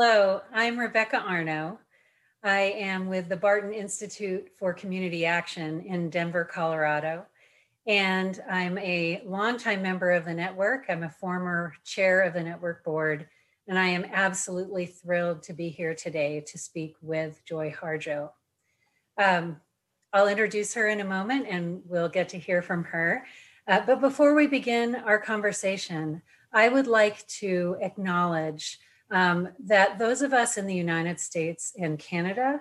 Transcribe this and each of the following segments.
Hello, I'm Rebecca Arno. I am with the Barton Institute for Community Action in Denver, Colorado. And I'm a longtime member of the network. I'm a former chair of the network board. And I am absolutely thrilled to be here today to speak with Joy Harjo. Um, I'll introduce her in a moment and we'll get to hear from her. Uh, but before we begin our conversation, I would like to acknowledge um, that those of us in the United States and Canada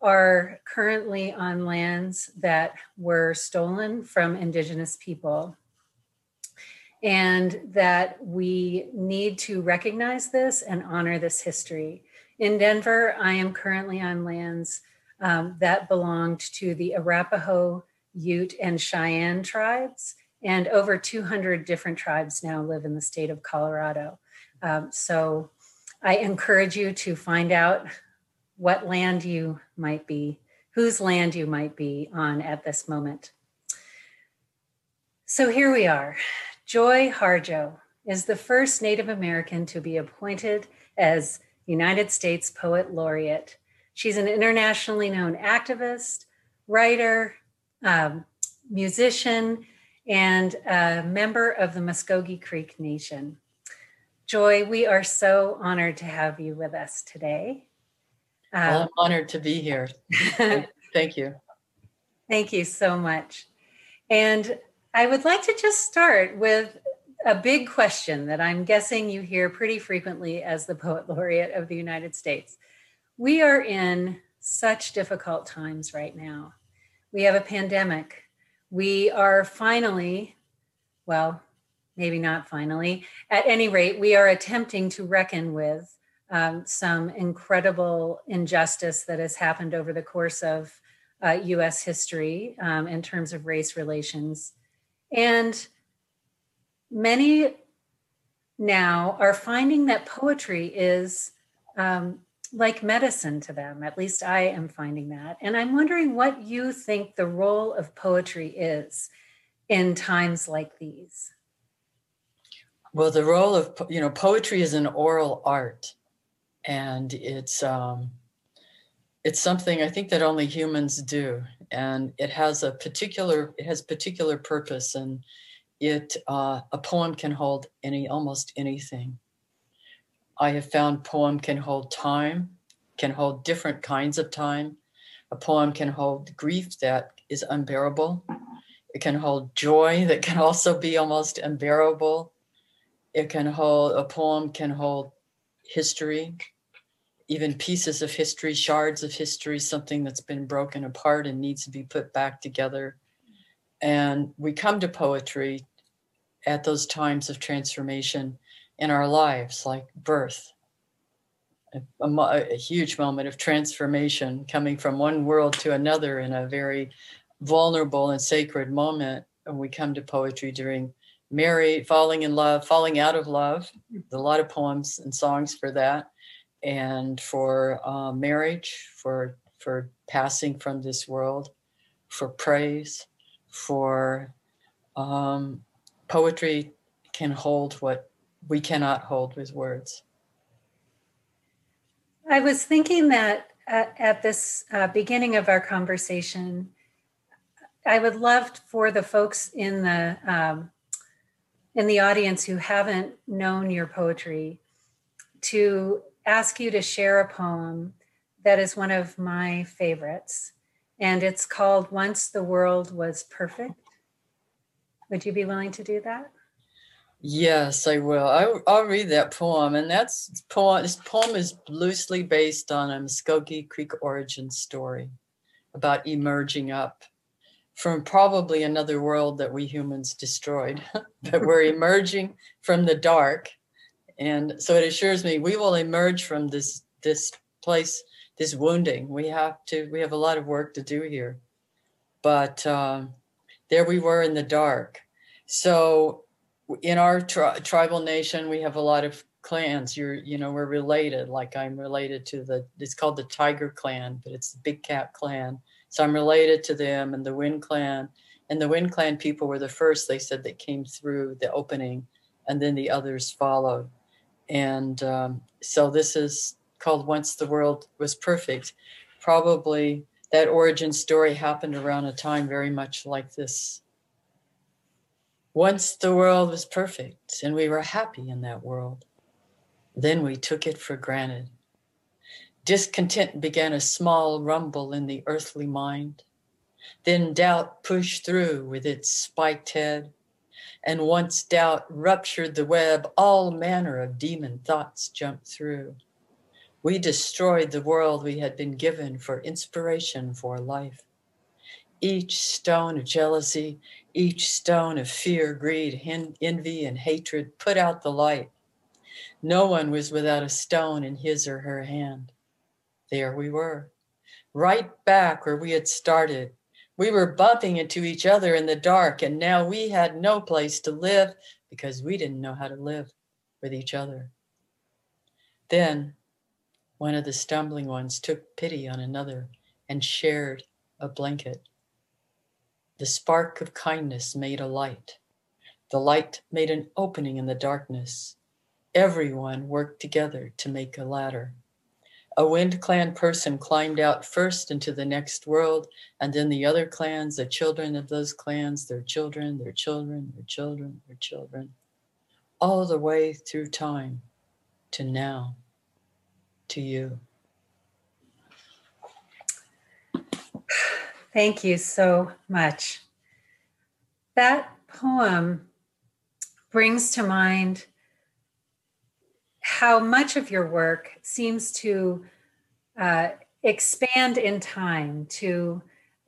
are currently on lands that were stolen from Indigenous people. And that we need to recognize this and honor this history. In Denver, I am currently on lands um, that belonged to the Arapaho, Ute, and Cheyenne tribes. And over 200 different tribes now live in the state of Colorado. Um, so I encourage you to find out what land you might be, whose land you might be on at this moment. So here we are. Joy Harjo is the first Native American to be appointed as United States Poet Laureate. She's an internationally known activist, writer, um, musician, and a member of the Muskogee Creek Nation. Joy, we are so honored to have you with us today. Um, well, I'm honored to be here. Thank you. Thank you so much. And I would like to just start with a big question that I'm guessing you hear pretty frequently as the Poet Laureate of the United States. We are in such difficult times right now. We have a pandemic. We are finally, well, maybe not finally. At any rate, we are attempting to reckon with um, some incredible injustice that has happened over the course of uh, US history um, in terms of race relations. And many now are finding that poetry is um, like medicine to them. At least I am finding that. And I'm wondering what you think the role of poetry is in times like these. Well, the role of you know poetry is an oral art, and it's um, it's something I think that only humans do, and it has a particular it has particular purpose, and it uh, a poem can hold any almost anything. I have found poem can hold time, can hold different kinds of time. A poem can hold grief that is unbearable. It can hold joy that can also be almost unbearable it can hold a poem can hold history even pieces of history shards of history something that's been broken apart and needs to be put back together. And we come to poetry at those times of transformation in our lives like birth. A, a, huge moment of transformation coming from one world to another in a very vulnerable and sacred moment. And we come to poetry during married, falling in love, falling out of love. A lot of poems and songs for that, and for uh, marriage, for for passing from this world, for praise, for um, poetry can hold what we cannot hold with words. I was thinking that at, at this uh, beginning of our conversation, I would love for the folks in the um, in the audience who haven't known your poetry to ask you to share a poem that is one of my favorites. And it's called Once the World Was Perfect. Would you be willing to do that? Yes, I will. I, will read that poem. And that's poem. This poem is loosely based on a Muskogee Creek origin story about emerging up from probably another world that we humans destroyed, but we're emerging from the dark. And so it assures me we will emerge from this this place, this wounding. We have to, we have a lot of work to do here. But um, there we were in the dark. So in our tri- tribal nation, we have a lot of clans. You're, you know, we're related. Like I'm related to the, it's called the Tiger Clan, but it's the Big Cat Clan so I'm related to them and the Wind Clan. And the Wind Clan people were the first, they said, that came through the opening, and then the others followed. And um, so this is called Once the World Was Perfect. Probably that origin story happened around a time very much like this. Once the world was perfect and we were happy in that world. Then we took it for granted. Discontent began a small rumble in the earthly mind. Then doubt pushed through with its spiked head. And once doubt ruptured the web, all manner of demon thoughts jumped through. We destroyed the world we had been given for inspiration for life. Each stone of jealousy, each stone of fear, greed, envy, and hatred put out the light. No one was without a stone in his or her hand. There we were, right back where we had started, we were bumping into each other in the dark, and now we had no place to live because we didn't know how to live with each other. Then one of the stumbling ones took pity on another and shared a blanket. The spark of kindness made a light. The light made an opening in the darkness. Everyone worked together to make a ladder. A wind clan person climbed out first into the next world, and then the other clans, the children of those clans, their children, their children, their children, their children, all the way through time to now, to you. Thank you so much. That poem brings to mind how much of your work seems to uh, expand in time to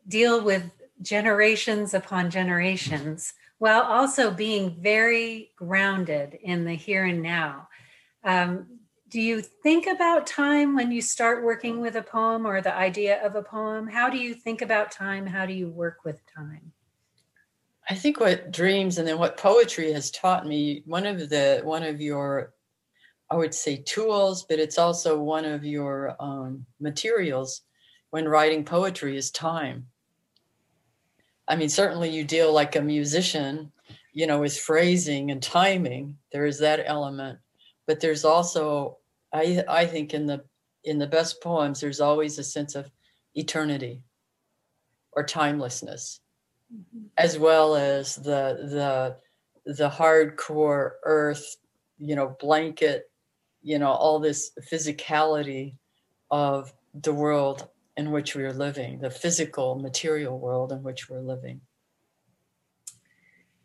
deal with generations upon generations while also being very grounded in the here and now. Um, do you think about time when you start working with a poem or the idea of a poem? How do you think about time? How do you work with time? I think what dreams and then what poetry has taught me, one of the one of your I would say tools, but it's also one of your um, materials when writing poetry is time. I mean, certainly you deal like a musician, you know, with phrasing and timing. There is that element, but there's also, I I think in the in the best poems, there's always a sense of eternity or timelessness, mm-hmm. as well as the the the hardcore earth, you know, blanket you know all this physicality of the world in which we are living the physical material world in which we're living.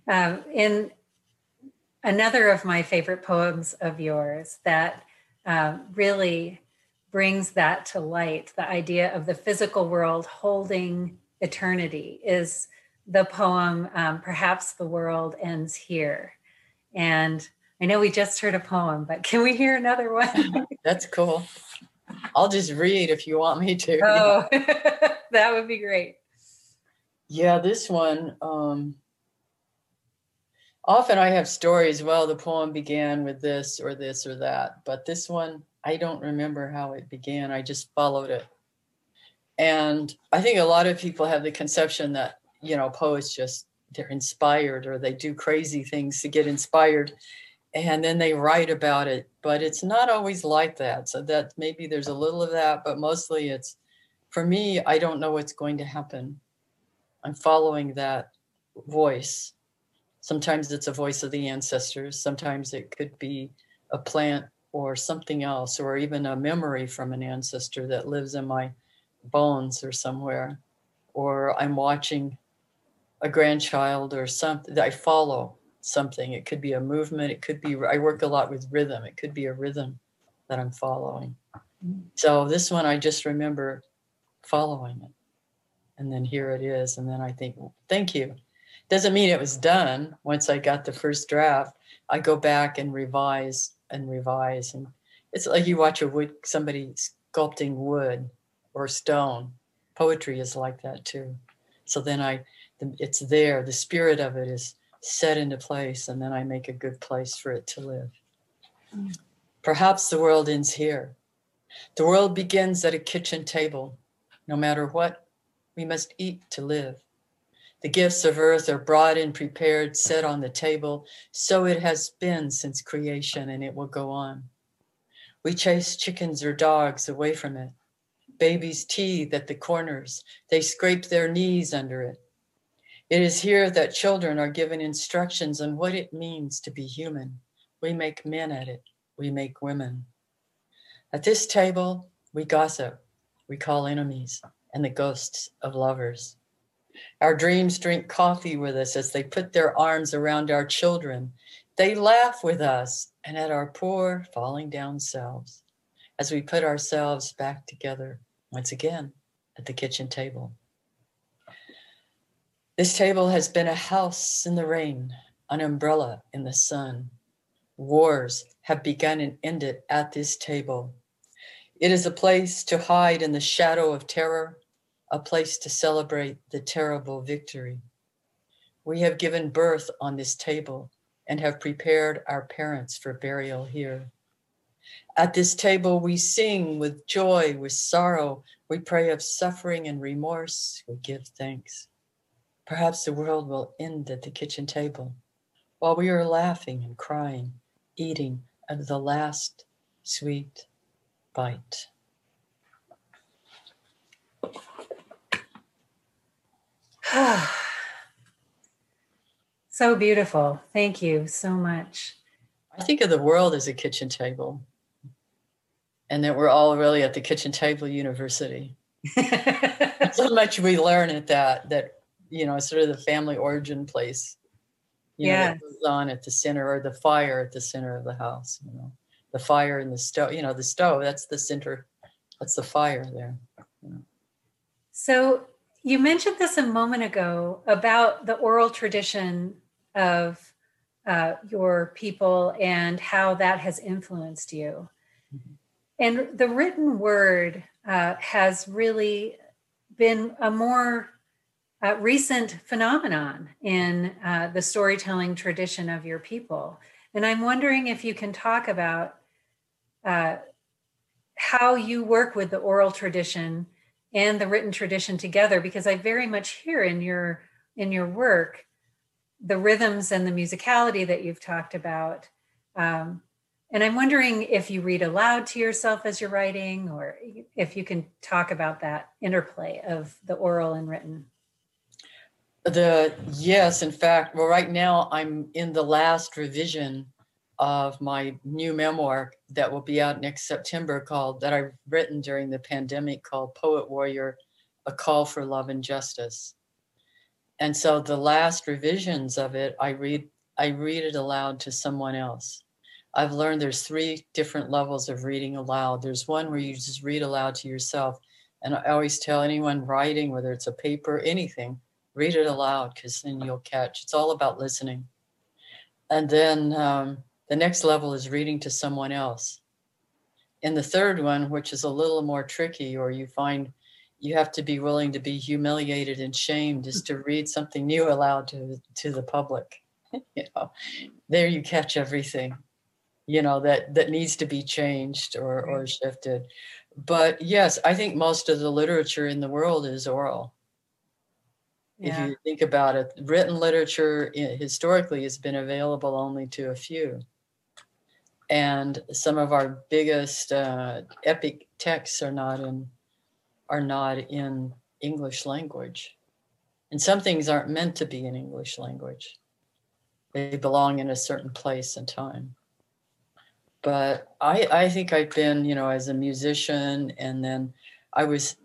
Um, in another of my favorite poems of yours that um, really brings that to light the idea of the physical world holding eternity is the poem um, perhaps the world ends here. And I know we just heard a poem, but can we hear another one? That's cool. I'll just read if you want me to. Oh, that would be great. Yeah, this one. Um, often I have stories. Well, the poem began with this or this or that, but this one I don't remember how it began. I just followed it, and I think a lot of people have the conception that you know poets just they're inspired or they do crazy things to get inspired and then they write about it but it's not always like that. So that maybe there's a little of that but mostly it's for me i don't know what's going to happen. I'm following that voice. Sometimes it's a voice of the ancestors. Sometimes it could be a plant or something else or even a memory from an ancestor that lives in my bones or somewhere. Or i'm watching a grandchild or something that i follow something. It could be a movement. It could be, I work a lot with rhythm. It could be a rhythm that I'm following. So this one, I just remember following it. And then here it is. And then I think, thank you. Doesn't mean it was done once I got the first draft. I go back and revise and revise. And it's like you watch a wood, somebody sculpting wood or stone. Poetry is like that too. So then I, it's there. The spirit of it is set into place, and then I make a good place for it to live. Mm. Perhaps the world ends here. The world begins at a kitchen table. No matter what, we must eat to live. The gifts of earth are brought and prepared, set on the table. So it has been since creation, and it will go on. We chase chickens or dogs away from it. Babies teethe at the corners. They scrape their knees under it. It is here that children are given instructions on what it means to be human. We make men at it. We make women. At this table, we gossip. We call enemies and the ghosts of lovers. Our dreams drink coffee with us as they put their arms around our children. They laugh with us and at our poor falling down selves as we put ourselves back together once again at the kitchen table. This table has been a house in the rain, an umbrella in the sun. Wars have begun and ended at this table. It is a place to hide in the shadow of terror, a place to celebrate the terrible victory. We have given birth on this table and have prepared our parents for burial here. At this table, we sing with joy, with sorrow. We pray of suffering and remorse. We give thanks. Perhaps the world will end at the kitchen table while we are laughing and crying, eating of the last sweet bite. so beautiful. Thank you so much. I think of the world as a kitchen table, and that we're all really at the kitchen table university. so much we learn at that that you know, sort of the family origin place. You yeah. Know, that on at the center or the fire at the center of the house, you know. The fire and the stove, you know, the stove, that's the center, that's the fire there. You know. So you mentioned this a moment ago about the oral tradition of uh, your people and how that has influenced you. Mm-hmm. And the written word uh, has really been a more uh, recent phenomenon in uh, the storytelling tradition of your people. And I'm wondering if you can talk about uh, how you work with the oral tradition and the written tradition together, because I very much hear in your in your work the rhythms and the musicality that you've talked about. Um, and I'm wondering if you read aloud to yourself as you're writing, or if you can talk about that interplay of the oral and written. The yes, in fact, well, right now I'm in the last revision of my new memoir that will be out next September called that I've written during the pandemic called Poet Warrior, A Call for Love and Justice. And so the last revisions of it, I read I read it aloud to someone else. I've learned there's three different levels of reading aloud. There's one where you just read aloud to yourself. And I always tell anyone writing, whether it's a paper, anything, read it aloud because then you'll catch. It's all about listening. And then um, the next level is reading to someone else. And the third one, which is a little more tricky, or you find you have to be willing to be humiliated and shamed, is to read something new aloud to to the public. you know, there you catch everything. You know that that needs to be changed or or shifted. But yes, I think most of the literature in the world is oral yeah. if you think about it written literature historically has been available only to a few. And some of our biggest uh, epic texts are not in are not in english language. And some things aren't meant to be in english language. They belong in a certain place and time. But i i think i've been you know as a musician and then i was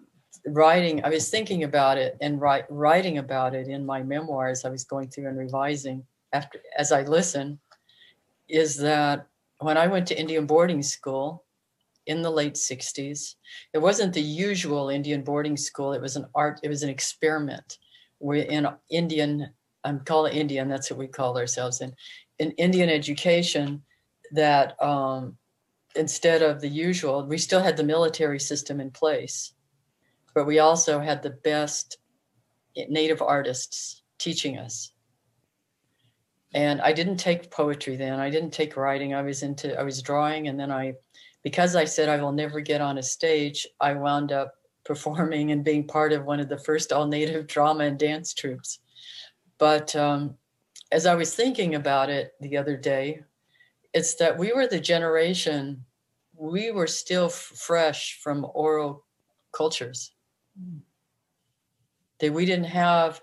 writing, I was thinking about it and write, writing about it in my memoirs. I was going through and revising after as I listen. Is that when I went to Indian boarding school in the late 60s, it wasn't the usual Indian boarding school. It was an art, it was an experiment. We're in Indian, I'm calling Indian, that's what we call ourselves in, in Indian education that um, instead of the usual, we still had the military system in place but we also had the best native artists teaching us. And I didn't take poetry then. I didn't take writing. I was into I was drawing and then I because I said I will never get on a stage, I wound up performing and being part of one of the first all native drama and dance troupes. But um, as I was thinking about it the other day, it's that we were the generation we were still f- fresh from oral cultures. That we didn't have,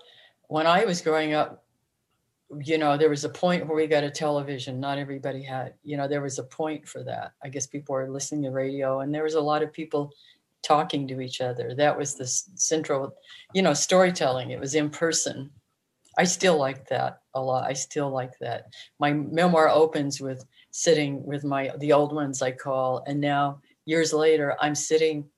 when I was growing up, you know, there was a point where we got a television. Not everybody had, you know, there was a point for that. I guess people were listening to radio, and there was a lot of people talking to each other. That was the central, you know, storytelling. It was in person. I still like that a lot. I still like that. My memoir opens with sitting with my the old ones I call, and now years later, I'm sitting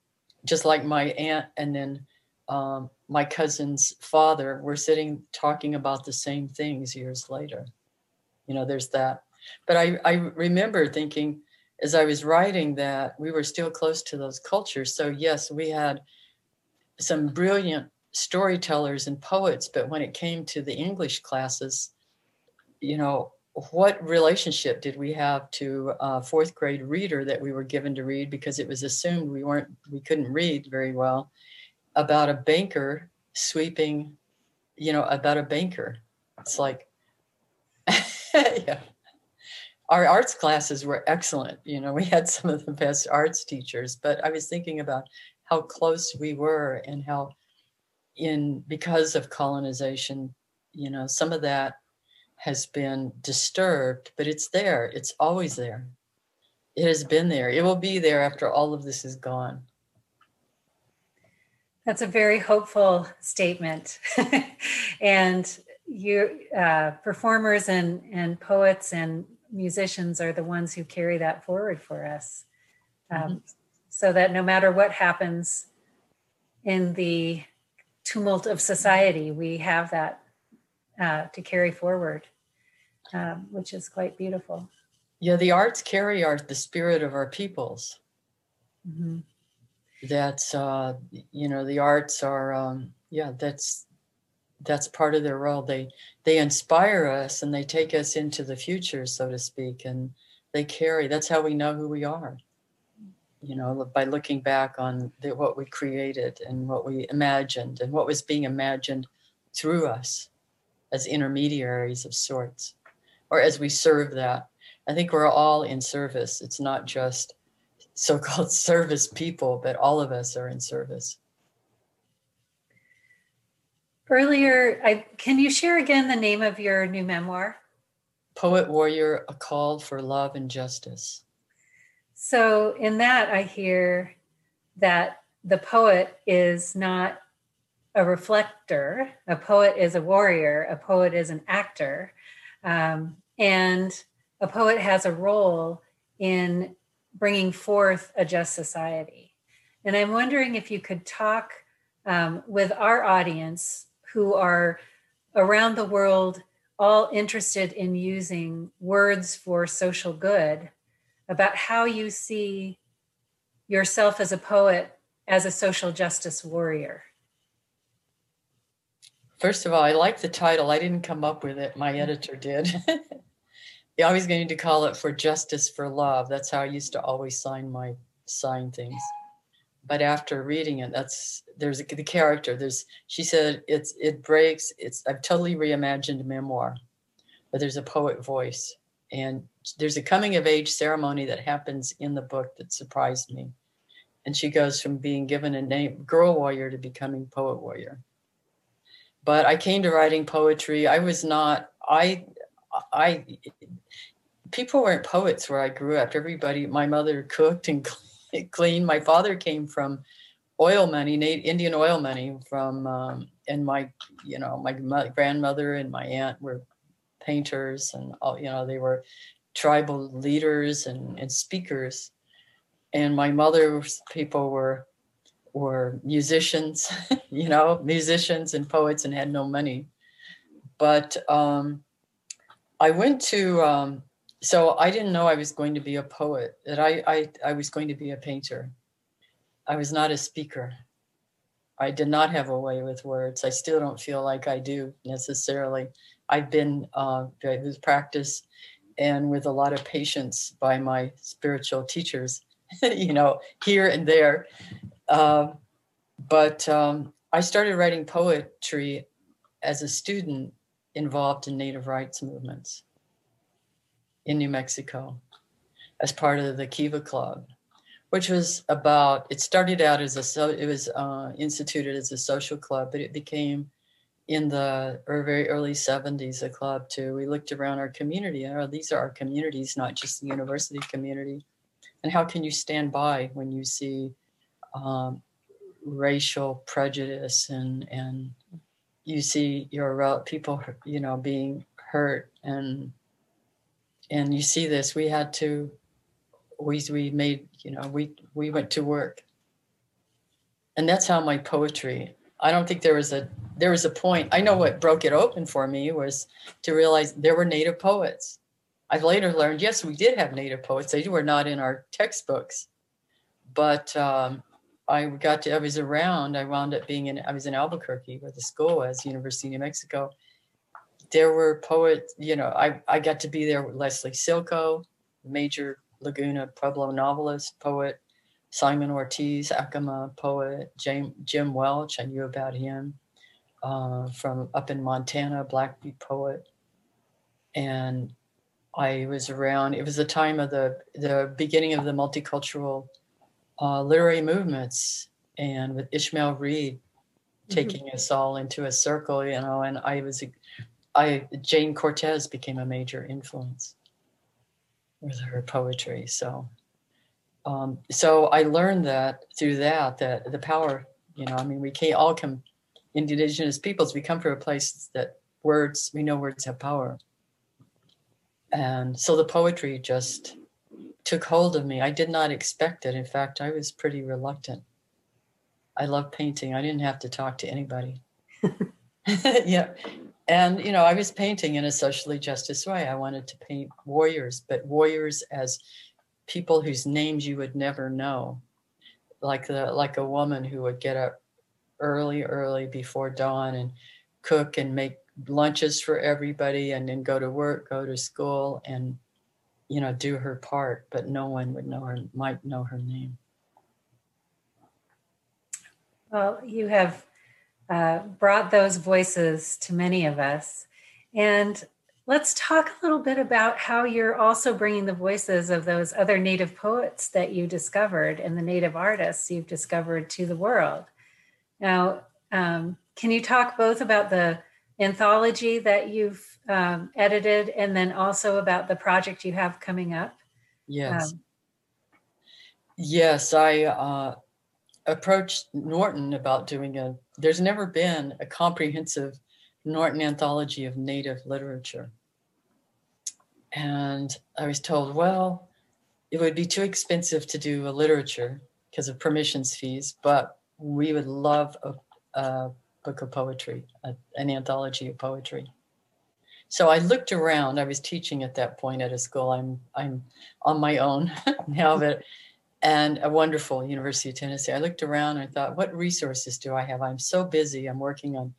just like my aunt and then um, my cousin's father we're sitting talking about the same things years later. You know there's that. But i i remember thinking as i was writing that we were still close to those cultures. So yes we had some brilliant storytellers and poets but when it came to the english classes you know what relationship did we have to a fourth grade reader that we were given to read because it was assumed we weren't we couldn't read very well about a banker sweeping, you know, about a banker. It's like, yeah. Our arts classes were excellent. You know, we had some of the best arts teachers, but I was thinking about how close we were and how, in because of colonization, you know, some of that has been disturbed, but it's there. It's always there. It has been there. It will be there after all of this is gone. That's a very hopeful statement. and you uh, performers and, and poets and musicians are the ones who carry that forward for us. Um, mm-hmm. So that no matter what happens in the tumult of society, we have that uh, to carry forward, um, which is quite beautiful. Yeah, the arts carry our the spirit of our peoples. Mm-hmm that's uh, you know the arts are um, yeah that's that's part of their role they they inspire us and they take us into the future so to speak and they carry that's how we know who we are you know by looking back on the, what we created and what we imagined and what was being imagined through us as intermediaries of sorts or as we serve that i think we're all in service it's not just so-called service people, but all of us are in service. Earlier, I, can you share again the name of your new memoir? Poet Warrior, A Call for Love and Justice. So, in that, I hear that the poet is not a reflector, a poet is a warrior, a poet is an actor, um, and a poet has a role in bringing forth a just society. And I'm wondering if you could talk um, with our audience who are around the world, all interested in using words for social good, about how you see yourself as a poet, as a social justice warrior. First of all, I like the title. I didn't come up with it, my mm-hmm. editor did. I was going to call it for justice for love. That's how I used to always sign my sign things. But after reading it, that's there's a, the character. There's she said it's it breaks. It's I've totally reimagined memoir, but there's a poet voice, and there's a coming of age ceremony that happens in the book that surprised me. And she goes from being given a name girl warrior to becoming poet warrior. But I came to writing poetry. I was not I I people weren't poets where I grew up. Everybody, my mother cooked and cleaned. My father came from oil money, Indian oil money from, um, and my, you know, my, my grandmother and my aunt were painters and all, you know, they were tribal leaders and, and speakers. And my mother's people were were musicians, you know, musicians and poets and had no money. But um, I went to um, so I didn't know I was going to be a poet, that I, I, I was going to be a painter. I was not a speaker. I did not have a way with words. I still don't feel like I do necessarily. I've been uh, with practice and with a lot of patience by my spiritual teachers, you know, here and there. Uh, but um, I started writing poetry as a student involved in Native rights movements in New Mexico as part of the Kiva Club. which was about. It started out as a so it was uh, instituted as a social club, but it became in the or very early 70s a club too. We looked around our community. Oh, these are our communities, not just the university community. And how can you stand by when you see um, racial prejudice and and you see your people, you know, being hurt and and you see this. We had to we we made you know we we went to work. And that's how my poetry i don't think there was a there was a point i know what broke it open for me was to realize there were native poets. I've later learned yes we did have native poets. They were not in our textbooks. But um, i got to i was around i wound up being in i was in albuquerque where the school was university of new mexico there were poets you know i i got to be there with leslie silko major Laguna Pueblo novelist, poet, Simon Ortiz, Acoma poet, Jim, Jim Welch, I knew about him uh, from up in Montana, Blackfeet poet. And I was around, it was the time of the, the beginning of the multicultural uh, literary movements and with Ishmael Reed mm-hmm. taking mm-hmm. us all into a circle, you know, and I was, I, Jayne Cortez became a major influence with her poetry. So, um, so I learned that through that that the power, you know, I mean, we can't all come indigenous peoples. We come from a place that words we know words have power, and so the poetry just took hold of me. I did not expect it. In fact, I was pretty reluctant. I love painting. I didn't have to talk to anybody. yeah, and you know i was painting in a socially justice way i wanted to paint warriors but warriors as people whose names you would never know like the like a woman who would get up early early before dawn and cook and make lunches for everybody and then go to work go to school and you know do her part but no one would know her might know her name well you have uh, brought those voices to many of us. And let's talk a little bit about how you're also bringing the voices of those other Native poets that you discovered and the Native artists you've discovered to the world. Now, um, can you talk both about the anthology that you've um, edited and then also about the project you have coming up? Yes. Um, yes, I uh, approached Norton about doing a, there's never been a comprehensive Norton anthology of Native literature. And I was told, well, it would be too expensive to do a literature because of permissions fees, but we would love a, a book of poetry, a, an anthology of poetry. So I looked around. I was teaching at that point at a school. I'm I'm on my own now, but and a wonderful University of Tennessee. I looked around and I thought, what resources do I have? I'm so busy. I'm working on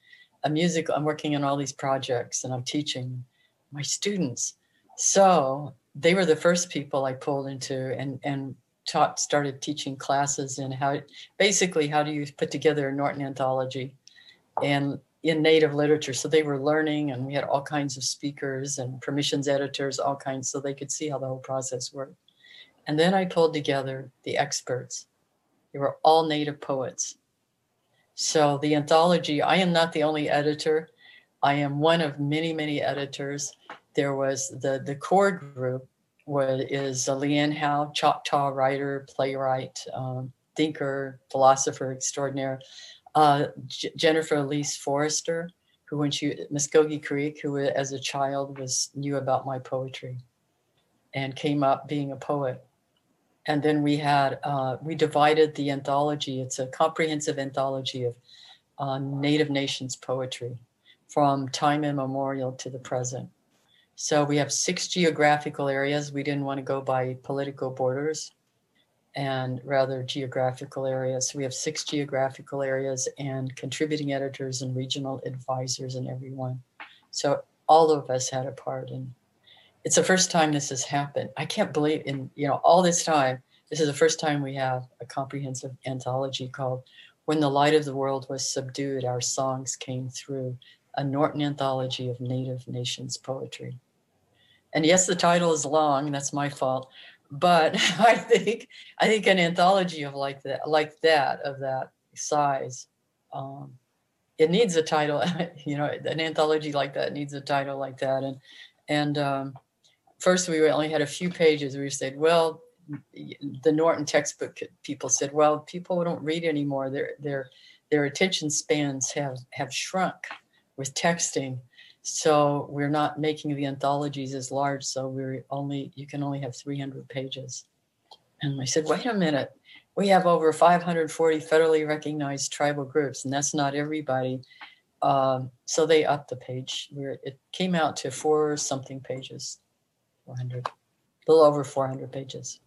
a music, I'm working on all these projects and I'm teaching my students. So they were the first people I pulled into and and taught started teaching classes in how basically how do you put together a Norton anthology and in native literature. So they were learning and we had all kinds of speakers and permissions editors, all kinds, so they could see how the whole process worked. And then I pulled together the experts. They were all native poets. So the anthology, I am not the only editor. I am one of many, many editors. There was the, the core group was, is Leanne Howe, Choctaw writer, playwright, um, thinker, philosopher extraordinaire. Uh, J- Jennifer Elise Foerster, who when she Muskogee Creek, who as a child was knew about my poetry and came up being a poet. And then we had uh, we divided the anthology. It's a comprehensive anthology of uh, native nations poetry from time immemorial to the present. So we have six geographical areas. We didn't want to go by political borders and rather geographical areas so we have six geographical areas and contributing editors and regional advisors and everyone so all of us had a part in it's the first time this has happened. I can't believe in you know all this time. This is the first time we have a comprehensive anthology called "When the Light of the World Was Subdued." Our songs came through a Norton anthology of Native nations poetry. And yes, the title is long. That's my fault. But I think I think an anthology of like that, like that, of that size, um, it needs a title. you know, an anthology like that needs a title like that. And and um, first we only had a few pages. We said, well, the Norton textbook people said, well, people don't read anymore. Their their their attention spans have have shrunk with texting. So we're not making the anthologies as large. So we're only you can only have 300 pages. And I said, wait a minute. We have over 540 federally recognized tribal groups, and that's not everybody. Um, so they upped the page. Where it came out to four something pages, 400, a little over 400 pages.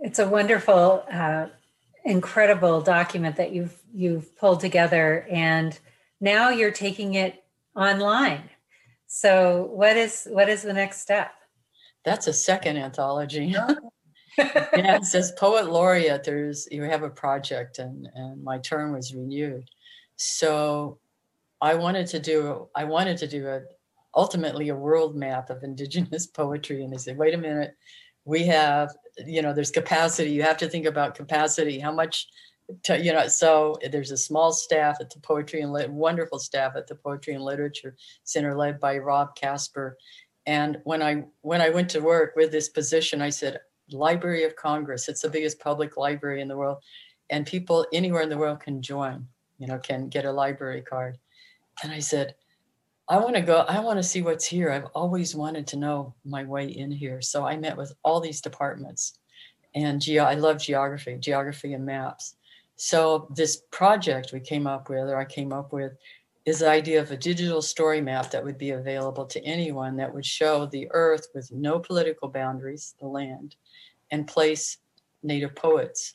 It's a wonderful, uh, incredible document that you've you've pulled together, and now you're taking it online. So, what is what is the next step? That's a second anthology. yeah, it says poet laureate. There's you have a project, and and my term was renewed. So, I wanted to do I wanted to do a ultimately a world map of indigenous poetry, and they said, wait a minute, we have you know there's capacity you have to think about capacity how much to, you know so eh, there's a small staff at the poetry and wonderful staff at the poetry and literature center led by rob casper and when i when i went to work with this position i said library of congress it's the biggest public library in the world and people anywhere in the world can join you know can get a library card and i said I want to go, I want to see what's here. I've always wanted to know my way in here. So I met with all these departments and ge- I love geography, geography and maps. So this project we came up with, or I came up with, is the idea of a digital story map that would be available to anyone that would show the earth with no political boundaries, the land, and place native poets.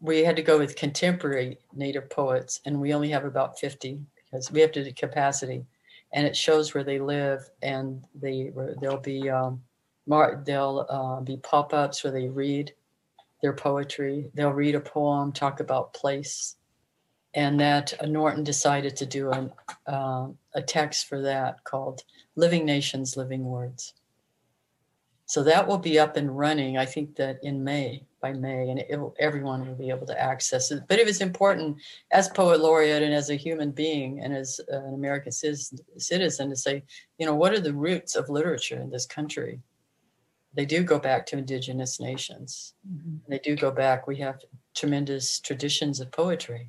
We had to go with contemporary native poets, and we only have about 50 because we have to do capacity and it shows where they live and they there'll be um, there'll uh, be pop-ups where they read their poetry they'll read a poem talk about place and that uh, norton decided to do an, uh, a text for that called living nations living words so that will be up and running i think that in may by May, and it, everyone will be able to access it. But it was important as poet laureate and as a human being and as an American citizen to say, you know, what are the roots of literature in this country? They do go back to indigenous nations. Mm-hmm. They do go back. We have tremendous traditions of poetry.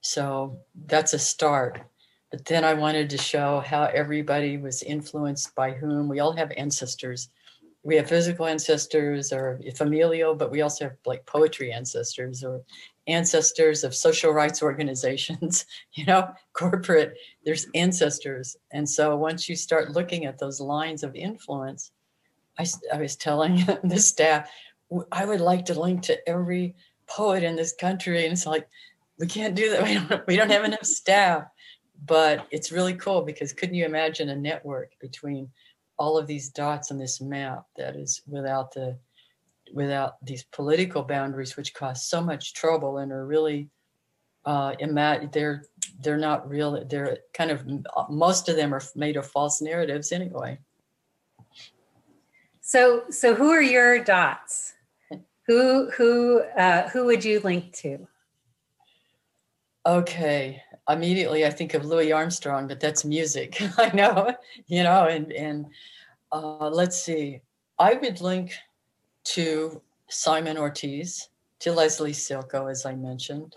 So that's a start. But then I wanted to show how everybody was influenced by whom. We all have ancestors we have physical ancestors or familial, but we also have like poetry ancestors or ancestors of social rights organizations, you know, corporate, there's ancestors. And so once you start looking at those lines of influence, I, I was telling the staff, I would like to link to every poet in this country. And it's like, we can't do that. We don't, we don't have enough staff. But it's really cool because couldn't you imagine a network between all of these dots on this map that is without the without these political boundaries which cause so much trouble and are really uh they're they're not real they're kind of most of them are made of false narratives anyway so so who are your dots who who uh who would you link to okay immediately i think of louis armstrong but that's music i know you know and and uh, let's see. I would link to Simon Ortiz, to Leslie Silko, as I mentioned.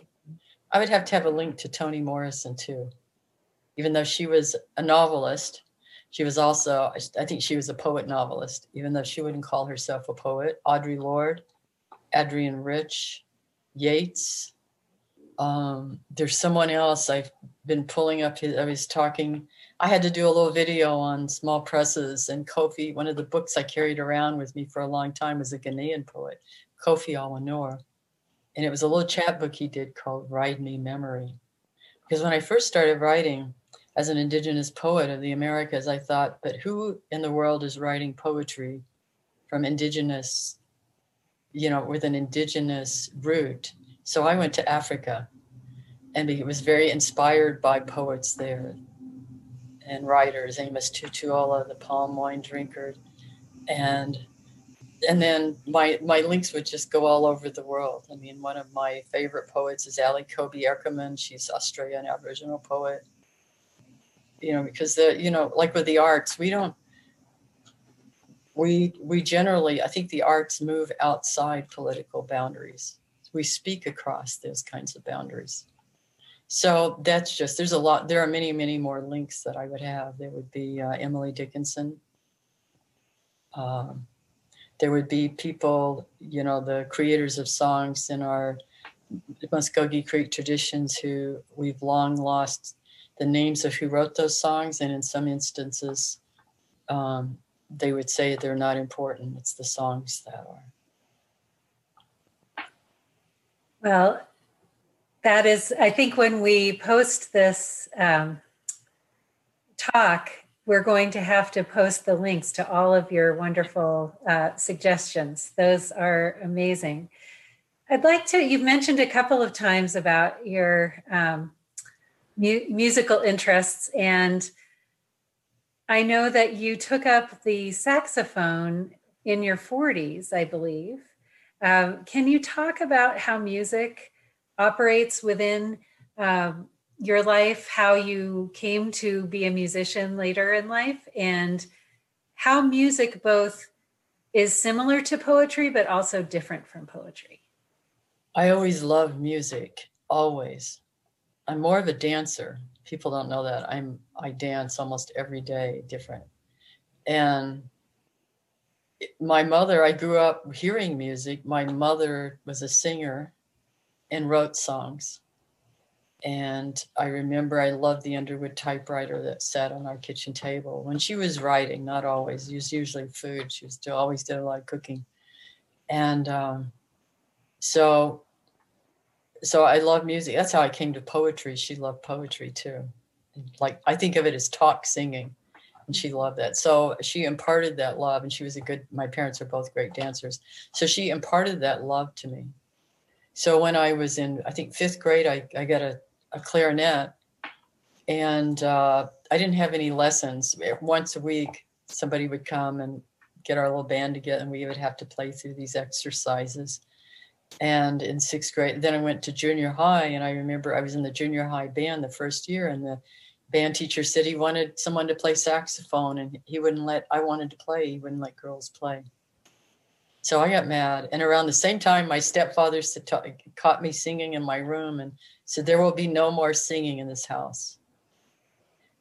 I would have to have a link to Toni Morrison too, even though she was a novelist. She was also, I think she was a poet novelist, even though she wouldn't call herself a poet. Audre Lorde, Adrienne Rich, Yeats. Um, there's someone else I've been pulling up. His, I was talking I had to do a little video on small presses and Kofi. One of the books I carried around with me for a long time was a Ghanaian poet, Kofi Awoonor. And it was a little chapbook he did called Ride Me Memory. Because when I first started writing as an indigenous poet of the Americas, I thought, but who in the world is writing poetry from indigenous, you know, with an indigenous root? So I went to Africa and it was very inspired by poets there and writers, Amos Tutuola, the palm wine drinker, and and then my my links would just go all over the world. I mean, one of my favorite poets is Ali Cobby Eckermann. She's Australian Aboriginal poet. You know, because the you know, like with the arts, we don't we we generally i think the arts move outside political boundaries. We speak across those kinds of boundaries. So that's just there's a lot there are many many more links that i would have. There would be uh, emily dickinson. Um, there would be people you know the creators of songs in our muskogee creek traditions who we've long lost the names of who wrote those songs and in some instances um, they would say they're not important. It's the songs that are. Well, that is, I think when we post this um, talk, we're going to have to post the links to all of your wonderful uh, suggestions. Those are amazing. I'd like to, you've mentioned a couple of times about your um, mu- musical interests and I know that you took up the saxophone in your 40s, I believe. Um, can you talk about how music operates within um, your life, how you came to be a musician later in life, and how music both is similar to poetry but also different from poetry? I always loved music, always. I'm more of a dancer. People don't know that. I'm i dance almost every day different. And my mother i grew up hearing music. My mother was a singer and wrote songs. And i remember i loved the underwood typewriter that sat on our kitchen table. When she was writing not always it was usually food. She was always did a lot of cooking. And um, so so I love music. That's how I came to poetry. She loved poetry too. Like I think of it as talk singing, and she loved that. So she imparted that love, and she was a good. My parents are both great dancers, so she imparted that love to me. So when I was in, I think fifth grade, I, I got a, a clarinet, and uh, I didn't have any lessons. Once a week, somebody would come and get our little band together, and we would have to play through these exercises and in sixth grade then i went to junior high and i remember i was in the junior high band the first year and the band teacher said he wanted someone to play saxophone and he wouldn't let i wanted to play he wouldn't let girls play. So i got mad and around the same time my stepfather caught me singing in my room and said there will be no more singing in this house.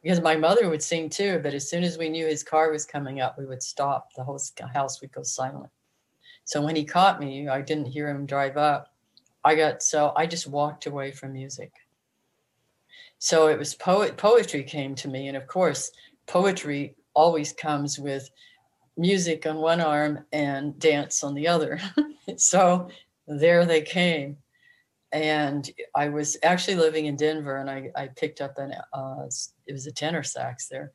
Because my mother would sing too but as soon as we knew his car was coming up we would stop the whole house would go silent so when he caught me, I didn't hear him drive up. I got so I just walked away from music. So it was poet poetry came to me, and of course, poetry always comes with music on one arm and dance on the other. so there they came. And I was actually living in Denver, and I, I picked up an uh, it was a tenor sax there,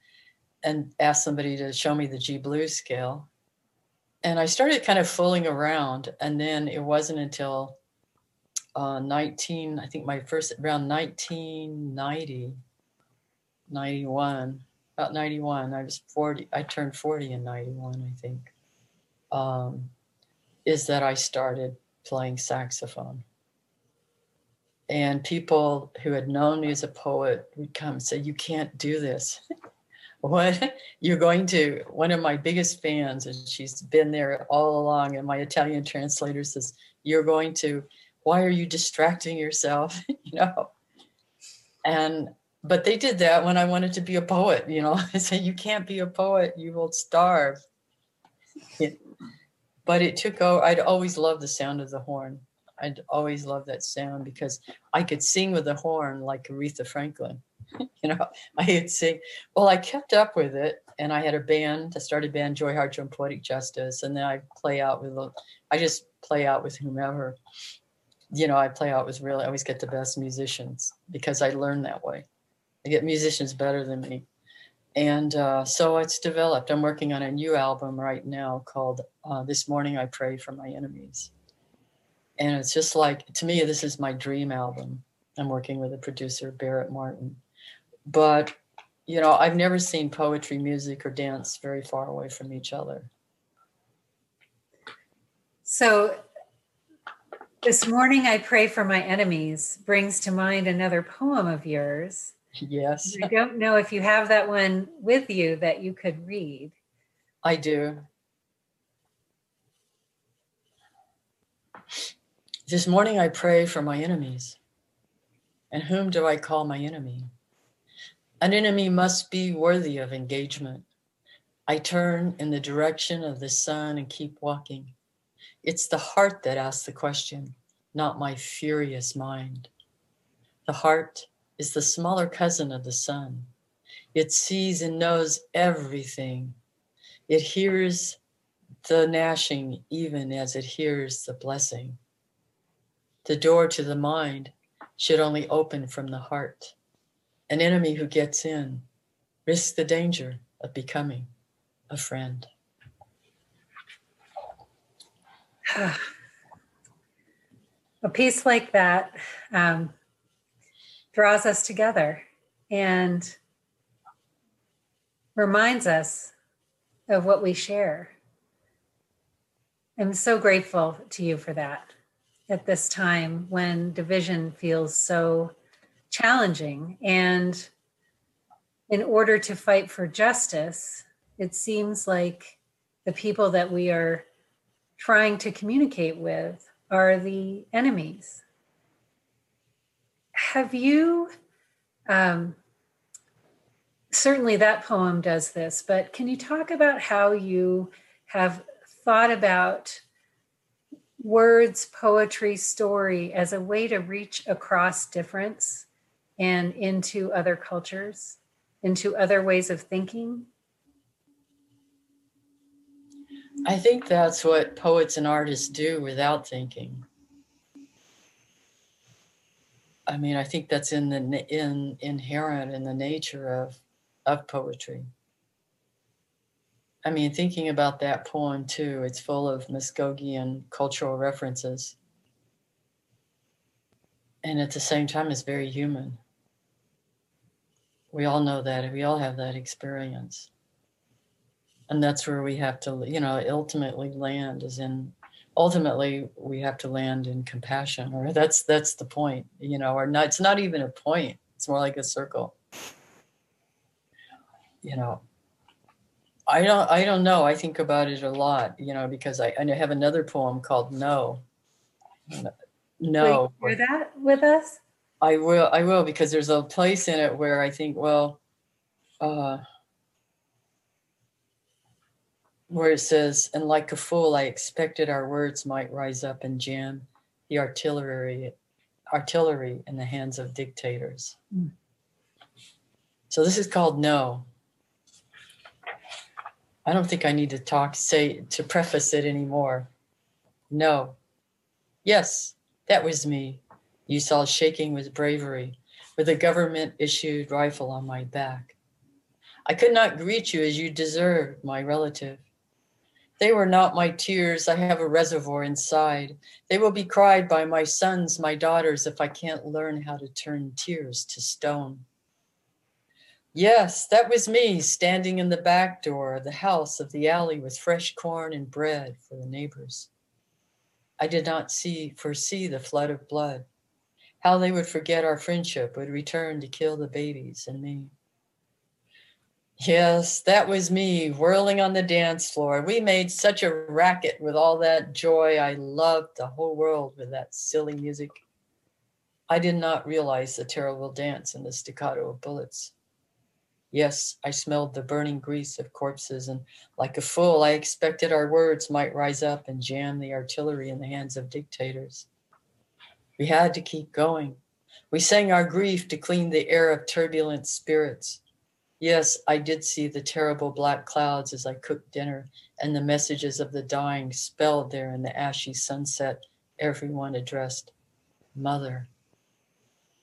and asked somebody to show me the G blues scale and I started kind of fooling around. And then it wasn't until uh, 19, I think my first, around 1990, 91, about 91, I was 40, I turned 40 in 91, I think, um, is that I started playing saxophone. And people who had known me as a poet would come and say, You can't do this. what? You're going to one of my biggest fans and she's been there all along and my italian translator says you're going to why are you distracting yourself? You know? And but they did that when i wanted to be a poet you know? I said you can't be a poet you will starve. But it took oh i'd always loved the sound of the horn. I'd always loved that sound because i could sing with the horn like aretha franklin you know, I had sing. Well, I kept up with it, and I had a band. I started band Joy Harjo and Poetic Justice, and then I play out with. I just play out with whomever. You know, I play out with really. I always get the best musicians because I learn that way. I get musicians better than me, and uh, so it's developed. I'm working on a new album right now called uh, "This Morning I Pray for My Enemies," and it's just like to me, this is my dream album. I'm working with a producer, Barrett Martin but you know i've never seen poetry music or dance very far away from each other So this morning, I pray for my enemies brings to mind another poem of yours. Yes. I don't know if you have that one with you that you could read. I do. This morning, I pray for my enemies. And whom do I call my enemy? An enemy must be worthy of engagement. I turn in the direction of the sun and keep walking. It's the heart that asks the question, not my furious mind. The heart is the smaller cousin of the sun. It sees and knows everything. It hears the gnashing even as it hears the blessing. The door to the mind should only open from the heart. An enemy who gets in risks the danger of becoming a friend. a piece like that um, draws us together and reminds us of what we share. I'm so grateful to you for that at this time when division feels so challenging. And in order to fight for justice, it seems like the people that we are trying to communicate with are the enemies. Have you, um, certainly that poem does this, but can you talk about how you have thought about words, poetry, story as a way to reach across difference and into other cultures, into other ways of thinking? I think that's what poets and artists do without thinking. I mean, I think that's in the in inherent in the nature of of poetry. I mean, thinking about that poem too, it's full of Muskogean cultural references. And at the same time, it's very human. We all know that. We all have that experience. And that's where we have to you know ultimately land is in ultimately we have to land in compassion or that's that's the point you know or not it's not even a point it's more like a circle. You know i don't i don't know i think about it a lot you know because i, I have another poem called no. No. Will you share that with us i will i will because there's a place in it where i think well uh where it says, and like a fool, I expected our words might rise up and jam the artillery, artillery in the hands of dictators. Mm. So this is called no. I don't think I need to talk, say, to preface it anymore. No. Yes, that was me. You saw shaking with bravery, with a government issued rifle on my back. I could not greet you as you deserved, my relative. They were not my tears. I have a reservoir inside. They will be cried by my sons, my daughters, if I can't learn how to turn tears to stone. Yes, that was me standing in the back door of the house of the alley with fresh corn and bread for the neighbors. I did not see foresee the flood of blood, how they would forget our friendship, would return to kill the babies and me. Yes, that was me whirling on the dance floor. We made such a racket with all that joy. I loved the whole world with that silly music. I did not realize the terrible dance and the staccato of bullets. Yes, I smelled the burning grease of corpses, and like a fool, I expected our words might rise up and jam the artillery in the hands of dictators. We had to keep going. We sang our grief to clean the air of turbulent spirits. Yes, I did see the terrible black clouds as I cooked dinner and the messages of the dying spelled there in the ashy sunset, everyone addressed Mother.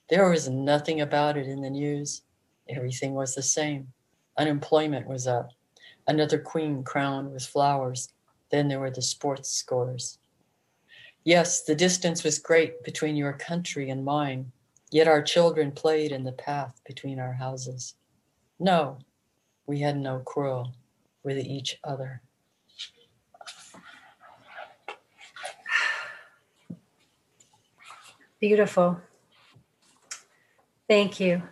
There was nothing about it in the news. Everything was the same. Unemployment was up. Another queen crowned with flowers. Then there were the sports scores. Yes, the distance was great between your country and mine, yet our children played in the path between our houses. No, we had no quarrel with each other. Beautiful. Thank you.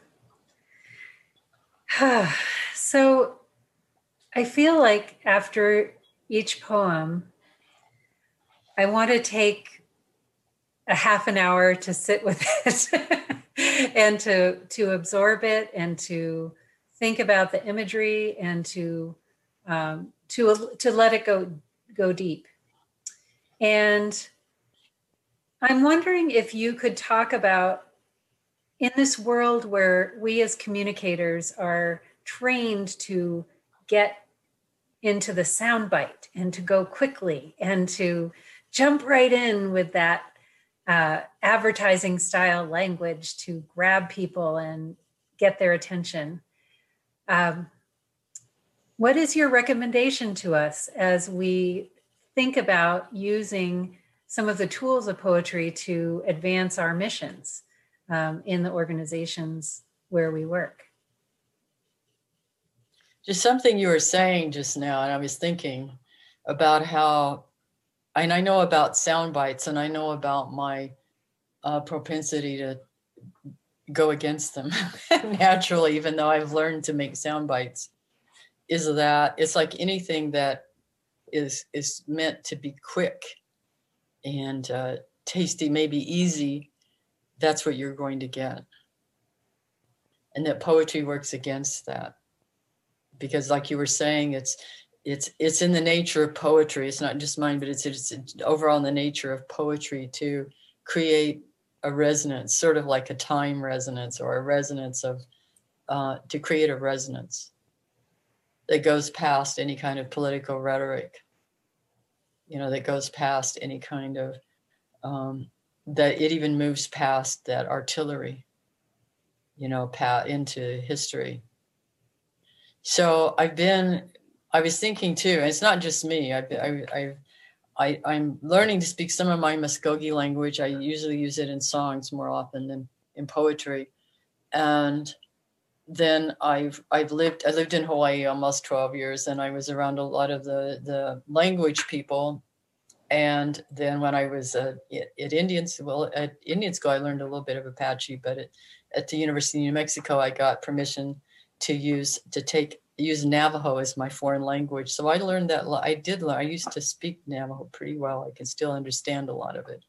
so I feel like after each poem, I want to take a half an hour to sit with it and to to absorb it and to think about the imagery and to um, to to let it go go deep. And I'm wondering if you could talk about in this world where we as communicators are trained to get into the soundbite and to go quickly and to jump right in with that uh, advertising style language to grab people and get their attention. Um, what is your recommendation to us as we think about using some of the tools of poetry to advance our missions um, in the organizations where we work? Just something you were saying just now, and I was thinking about how, and I know about sound bites, and I know about my uh, propensity to go against them naturally, even though I've learned to make sound bites. Is that it's like anything that is is meant to be quick and uh, tasty, maybe easy. That's what you're going to get, and that poetry works against that because like you were saying it's it's it's in the nature of poetry. It's not just mine but it's it's overall in the nature of poetry to create a resonance sort of like a time resonance or a resonance of uh, to create a resonance that goes past any kind of political rhetoric you know that goes past any kind of um, that it even moves past that artillery you know pat into history. So I've been, I was thinking too, it's not just me. I've, I, I, I, I'm learning to speak some of my Muskogee language. I usually use it in songs more often than in poetry. And then I've I've lived I lived in Hawaii almost 12 years and I was around a lot of the the language people and then when I was uh, at, Indians well at Indian school I learned a little bit of Apache but at, at the University of New Mexico I got permission to use to take use Navajo as my foreign language. So I learned that I did learn. I used to speak Navajo pretty well. I can still understand a lot of it.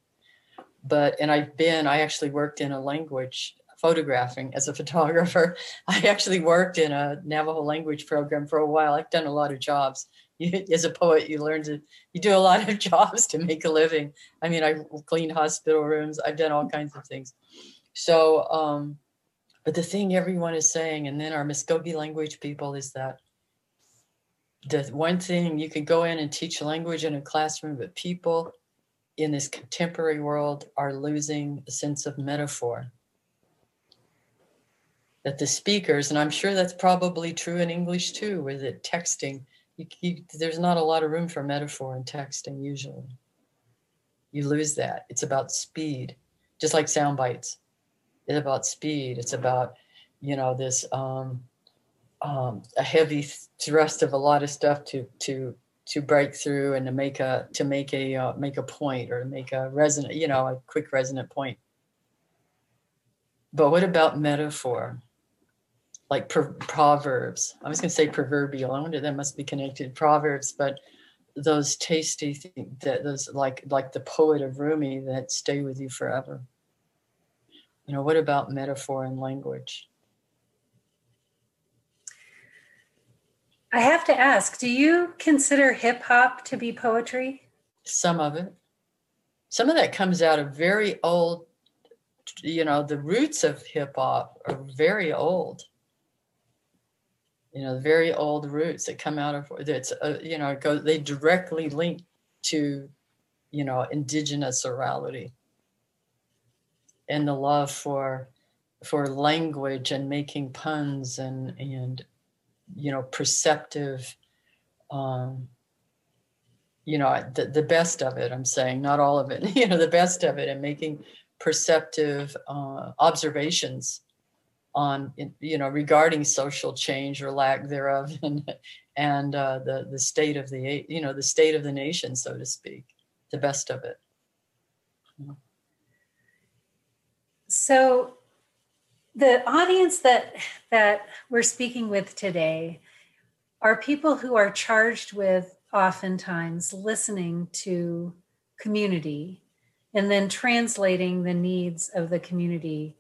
But and I've been. I actually worked in a language photographing as a photographer. I actually worked in a Navajo language program for a while. I've done a lot of jobs. You, as a poet, you learn to you do a lot of jobs to make a living. I mean, I cleaned hospital rooms. I've done all kinds of things. So um, but the thing everyone is saying, and then our Muskogee language people, is that the one thing you can go in and teach language in a classroom, but people in this contemporary world are losing a sense of metaphor. That the speakers, and I'm sure that's probably true in English too, with it texting, you, you, there's not a lot of room for metaphor in texting usually. You lose that. It's about speed, just like sound bites it's about speed. It's about, you know, this um, um, a heavy thrust of a lot of stuff to to to break through and to make a to make a uh, make a point or to make a resonant, you know, a quick resonant point. But what about metaphor? Like pro- proverbs. I was going to say proverbial. I wonder that must be connected. Proverbs, but those tasty things that those like like the poet of Rumi that stay with you forever. You know, what about metaphor and language? I have to ask, do you consider hip hop to be poetry? Some of it. Some of that comes out of very old, you know, the roots of hip hop are very old. You know, very old roots that come out of it's, uh, you know, go they directly link to, you know, indigenous orality and the love for for language and making puns and and you know perceptive um you know the, the best of it i'm saying not all of it you know the best of it and making perceptive uh, observations on you know regarding social change or lack thereof and and uh, the the state of the you know the state of the nation so to speak the best of it So the audience that that we're speaking with today are people who are charged with oftentimes listening to community and then translating the needs of the community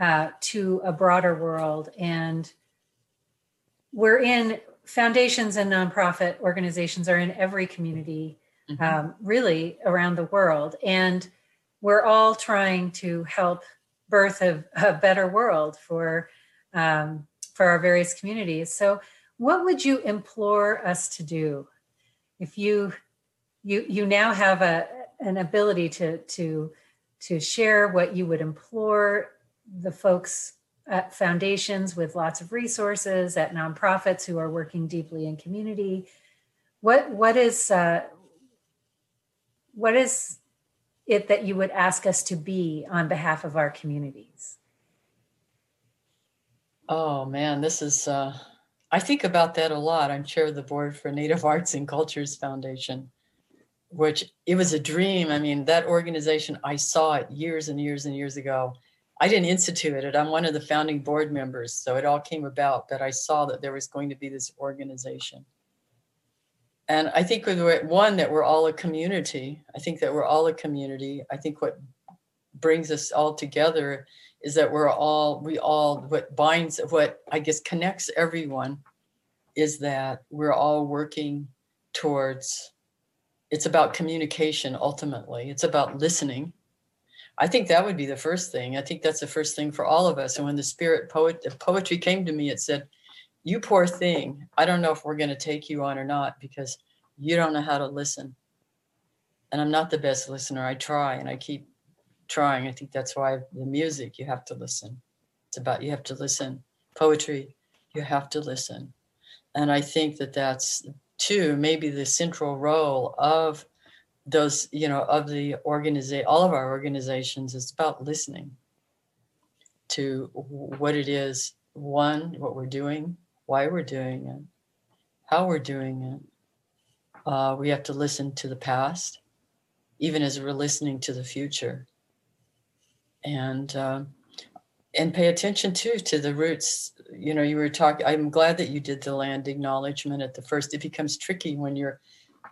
uh, to a broader world and we're in foundations and nonprofit organizations are in every community mm-hmm. um, really around the world and we're all trying to help birth of a better world for um, for our various communities so what would you implore us to do if you you you now have a an ability to to to share what you would implore the folks at foundations with lots of resources, at nonprofits who are working deeply in community. What what is uh, what is it that you would ask us to be on behalf of our communities? Oh man, this is. Uh, I think about that a lot. I'm chair of the board for Native Arts and Cultures Foundation, which it was a dream. I mean, that organization, I saw it years and years and years ago I didn't institute it. I'm one of the founding board members, so it all came about that I saw that there was going to be this organization. And I think we're one that we're all a community. I think that we're all a community. I think what brings us all together is that we're all we all what binds what I guess connects everyone is that we're all working towards it's about communication ultimately. It's about listening I think that would be the first thing. I think that's the first thing for all of us. And when the spirit poet the poetry came to me, it said, You poor thing, I don't know if we're going to take you on or not because you don't know how to listen. And I'm not the best listener. I try and I keep trying. I think that's why the music, you have to listen. It's about you have to listen. Poetry, you have to listen. And I think that that's too maybe the central role of those you know of the organization all of our organizations it's about listening to what it is one what we're doing why we're doing it how we're doing it. Uh, we have to listen to the past even as we're listening to the future. And uh, and pay attention too to the roots. You know you were talking i'm glad that you did the land acknowledgement at the first. It becomes tricky when you're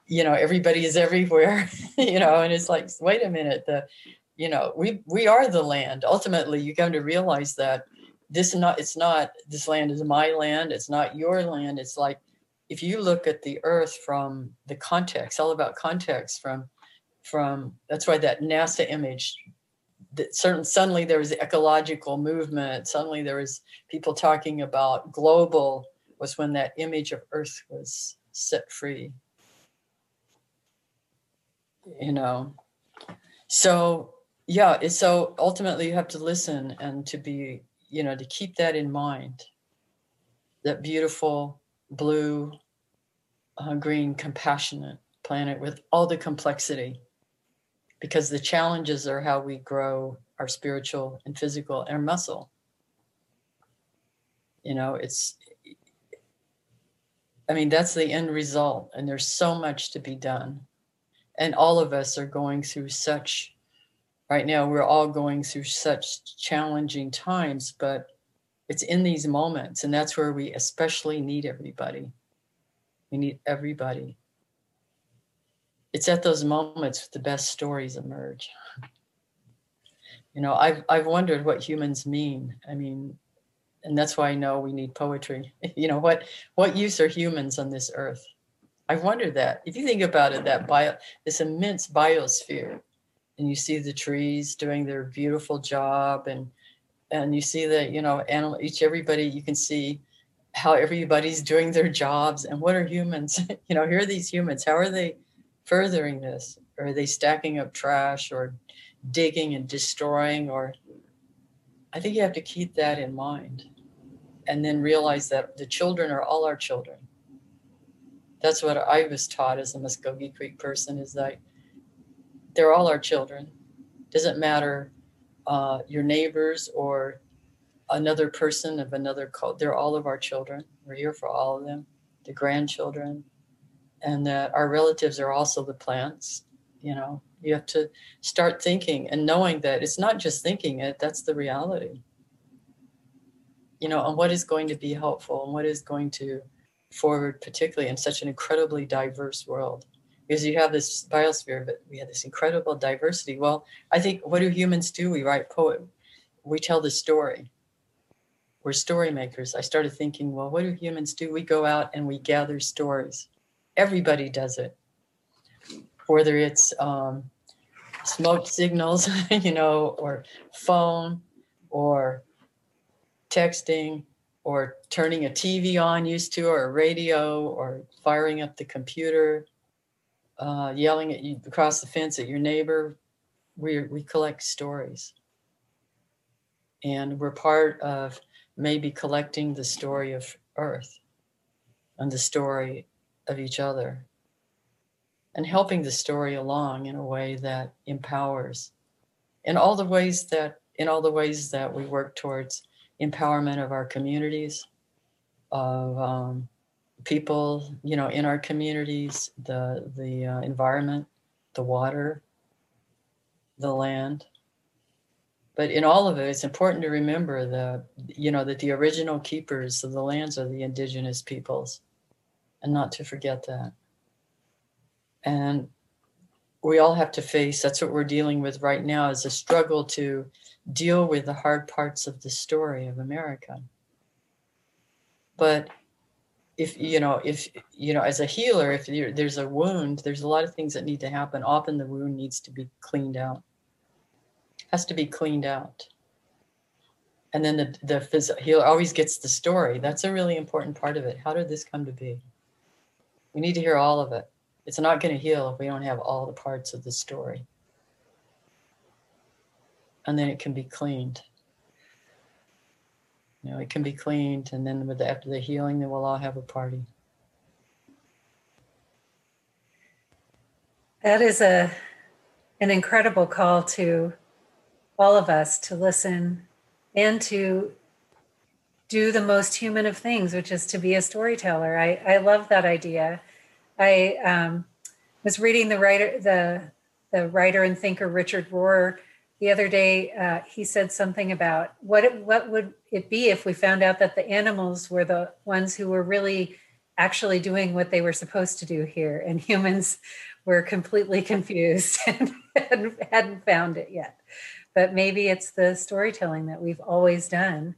you know everybody is everywhere you know and it's like wait a minute the you know we we are the land. Ultimately you come to realize that this is not it's not this land is my land it's not your land. It's like if you look at the earth from the context all about context from from that's why that nasa image that certain suddenly there was ecological movement suddenly there was people talking about global was when that image of earth was set free. You know? So yeah so ultimately you have to listen and to be you know to keep that in mind. That beautiful blue uh, green compassionate planet with all the complexity. Because the challenges are how we grow our spiritual and physical and muscle. You know it's i mean that's the end result and there's so much to be done. And all of us are going through such right now we're all going through such challenging times but it's in these moments and that's where we especially need everybody. We need everybody. It's at those moments the best stories emerge. You know i've i've wondered what humans mean. I mean and that's why i know we need poetry. You know what what use are humans on this earth? I wonder that. If you think about it, that bio, this immense biosphere, and you see the trees doing their beautiful job, and and you see that you know animal each everybody you can see how everybody's doing their jobs, and what are humans? you know, here are these humans. How are they furthering this? Or are they stacking up trash or digging and destroying? Or I think you have to keep that in mind, and then realize that the children are all our children that's what I was taught as a Muskogee Creek person is that they're all our children. Doesn't matter uh, your neighbors or another person of another cult. They're all of our children. We're here for all of them, the grandchildren, and that our relatives are also the plants. you know you have to start thinking and knowing that it's not just thinking it that's the reality you know and what is going to be helpful and what is going to forward particularly in such an incredibly diverse world because you have this biosphere but we have this incredible diversity. Well i think what do humans do? We write poet we tell the story. We're story makers. I started thinking well what do humans do? We go out and we gather stories. Everybody does it. Whether it's um, smoke signals, you know, or phone, or texting, or turning a TV on used to, or a radio, or firing up the computer, uh, yelling at you across the fence at your neighbor. We, we collect stories. And we're part of maybe collecting the story of Earth and the story of each other and helping the story along in a way that empowers in all the ways that in all the ways that we work towards empowerment of our communities of um, people you know in our communities the the uh, environment the water the land. But in all of it it's important to remember that you know that the original keepers of the lands are the indigenous peoples and not to forget that. And we all have to face that's what we're dealing with right now is a struggle to deal with the hard parts of the story of america. But if you know if you know as a healer if there's a wound there's a lot of things that need to happen. Often the wound needs to be cleaned out. Has to be cleaned out. And then the the phys- healer always gets the story. That's a really important part of it. How did this come to be? We need to hear all of it. It's not going to heal if we don't have all the parts of the story. And then it can be cleaned. Know, it can be cleaned, and then with the, after the healing, then we'll all have a party. That is a an incredible call to all of us to listen and to do the most human of things, which is to be a storyteller. I, I love that idea. I um, was reading the writer, the the writer and thinker Richard Rohr the other day. Uh, he said something about what what would it be if we found out that the animals were the ones who were really actually doing what they were supposed to do here, and humans were completely confused and hadn't, found it yet. But maybe it's the storytelling that we've always done,